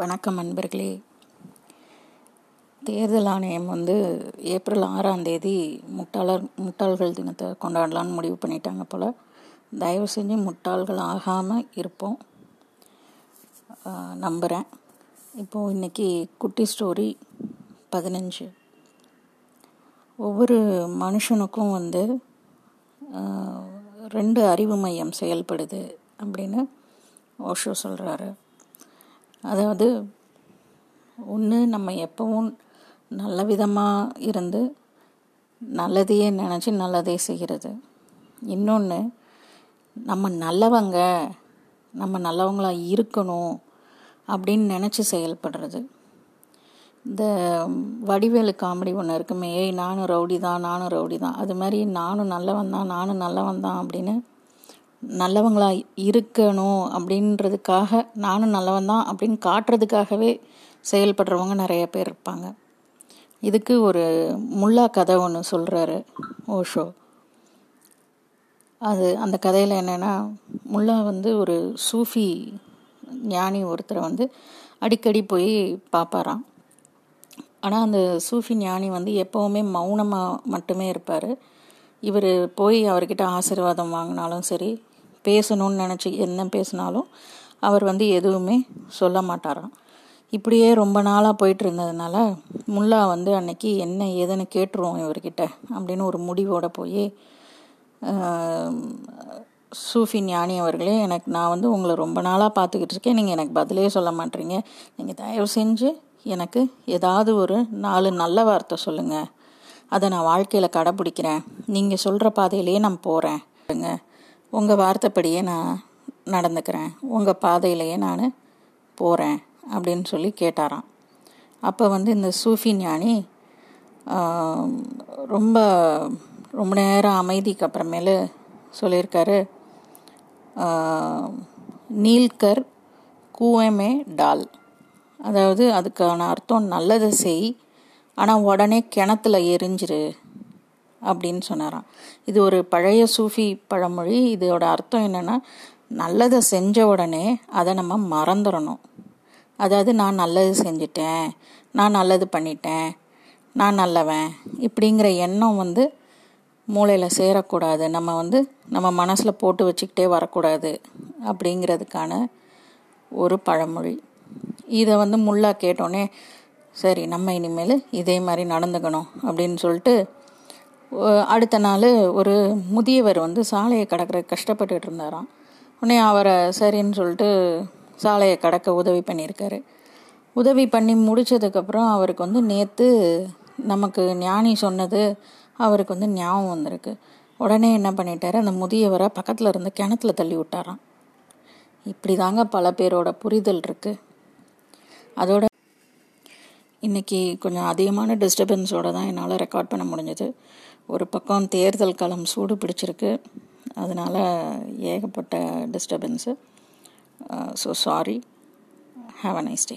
வணக்கம் நண்பர்களே தேர்தல் ஆணையம் வந்து ஏப்ரல் ஆறாம் தேதி முட்டாளர் முட்டாள்கள் தினத்தை கொண்டாடலான்னு முடிவு பண்ணிட்டாங்க போல். தயவு செஞ்சு முட்டாள்கள் ஆகாமல் இருப்போம். நம்புகிறேன் இப்போது இன்றைக்கி குட்டி ஸ்டோரி பதினஞ்சு. ஒவ்வொரு மனுஷனுக்கும் வந்து ரெண்டு அறிவு மையம் செயல்படுது அப்படின்னு ஓஷோ சொல்கிறாரு அதாவது ஒன்று நம்ம எப்பவும் நல்ல விதமாக இருந்து நல்லதையே நினச்சி நல்லதே செய்கிறது இன்னொன்று நம்ம நல்லவங்க நம்ம நல்லவங்களாக இருக்கணும் அப்படின்னு நினச்சி செயல்படுறது. இந்த வடிவேலு காமெடி ஒன்று இருக்குமே ஏய் நானும் ரவுடி தான் நானும் ரவுடி தான் அது மாதிரி நானும் நல்லவன் தான் நானும் நல்லவன் தான் அப்படின்னு நல்லவங்களா இருக்கணும் அப்படின்றதுக்காக நானும் நல்லவன் தான் அப்படின்னு காட்டுறதுக்காகவே செயல்படுறவங்க நிறைய பேர் இருப்பாங்க. இதுக்கு ஒரு முல்லா கதை ஒன்று சொல்கிறாரு ஓஷோ. அது அந்த கதையில் என்னென்னா முல்லா வந்து ஒரு சூஃபி ஞானி ஒருத்தரை வந்து அடிக்கடி போய் பார்ப்பாராம் ஆனால் அந்த சூஃபி ஞானி வந்து எப்போவுமே மௌனமாக மட்டுமே இருப்பார். இவர் போய் அவர்கிட்ட ஆசீர்வாதம் வாங்கினாலும் சரி பேசணும்னு நினச்சி என்ன பேசினாலும் அவர் வந்து எதுவுமே சொல்ல மாட்டாராம். இப்படியே ரொம்ப நாளாக போயிட்டு இருந்ததுனால முல்லா வந்து அன்னைக்கு என்ன ஏதுன்னு கேட்டுருவோம் இவர்கிட்ட அப்படின்னு ஒரு முடிவோட போய் சூஃபி ஞானி அவர்களே எனக்கு நான் வந்து உங்களை ரொம்ப நாளாக பார்த்துக்கிட்டு இருக்கேன். நீங்கள் எனக்கு பதிலே சொல்ல மாட்டீங்க. நீங்கள் தயவு செஞ்சு எனக்கு ஏதாவது ஒரு நாலு நல்ல வார்த்தை சொல்லுங்கள் அதை நான் வாழ்க்கையில் கடைப்பிடிக்கிறேன் நீங்கள் சொல்கிற பாதையிலேயே நான் போகிறேன் உங்கள் வார்த்தைப்படியே நான் நடந்துக்கிறேன். உங்கள் பாதையிலையே நான் போகிறேன் அப்படின்னு சொல்லி கேட்டாராம். அப்போ வந்து இந்த சூஃபி ஞானி ரொம்ப ரொம்ப நேரம் அமைதிக்கு அப்புறமேலு சொல்லியிருக்காரு நீல்கர் கூவமே டால். அதாவது அதுக்கான அர்த்தம் நல்லதை செய் ஆனால் உடனே கிணத்துல எரிஞ்சிரு. அப்படின்னு சொன்னாராம். இது ஒரு பழைய சூஃபி பழமொழி. இதோட அர்த்தம் என்னென்னா நல்லதை செஞ்ச உடனே அதை நம்ம மறந்துடணும் அதாவது நான் நல்லது செஞ்சிட்டேன் நான் நல்லது பண்ணிட்டேன் நான் நல்லவன் இப்படிங்கிற எண்ணம் வந்து மூளையில் சேரக்கூடாது. நம்ம வந்து நம்ம மனசில் போட்டு வச்சுக்கிட்டே வரக்கூடாது அப்படிங்கிறதுக்கான ஒரு பழமொழி. இதை வந்து முல்லா கேட்டோன்னே சரி நம்ம இனிமேல் இதே மாதிரி நடந்துக்கணும் அப்படின்னு சொல்லிட்டு அடுத்த நாள் ஒரு முதியவர் வந்து சாலையை கடக்கிற கஷ்டப்பட்டுட்டு இருந்தாராம். உடனே அவரை சரின்னு சொல்லிட்டு சாலையை கடக்க உதவி பண்ணியிருக்காரு. உதவி பண்ணி முடித்ததுக்கப்புறம் அவருக்கு வந்து நேற்று நமக்கு ஞானி சொன்னது அவருக்கு வந்து ஞாபகம் வந்திருக்கு. உடனே என்ன பண்ணிட்டாரு? அந்த முதியவரை பக்கத்தில் இருந்து கிணத்துல தள்ளி விட்டாராம். இப்படி தாங்க பல பேரோட புரிதல் இருக்குது அதோட இன்றைக்கி கொஞ்சம் அதிகமான டிஸ்டர்பன்ஸோடு தான் என்னால் ரெக்கார்ட் பண்ண முடிஞ்சது. ஒரு பக்கம் தேர்தல் களம் சூடு பிடிச்சிருக்கு. அதனால் ஏகப்பட்ட disturbance so sorry have a nice day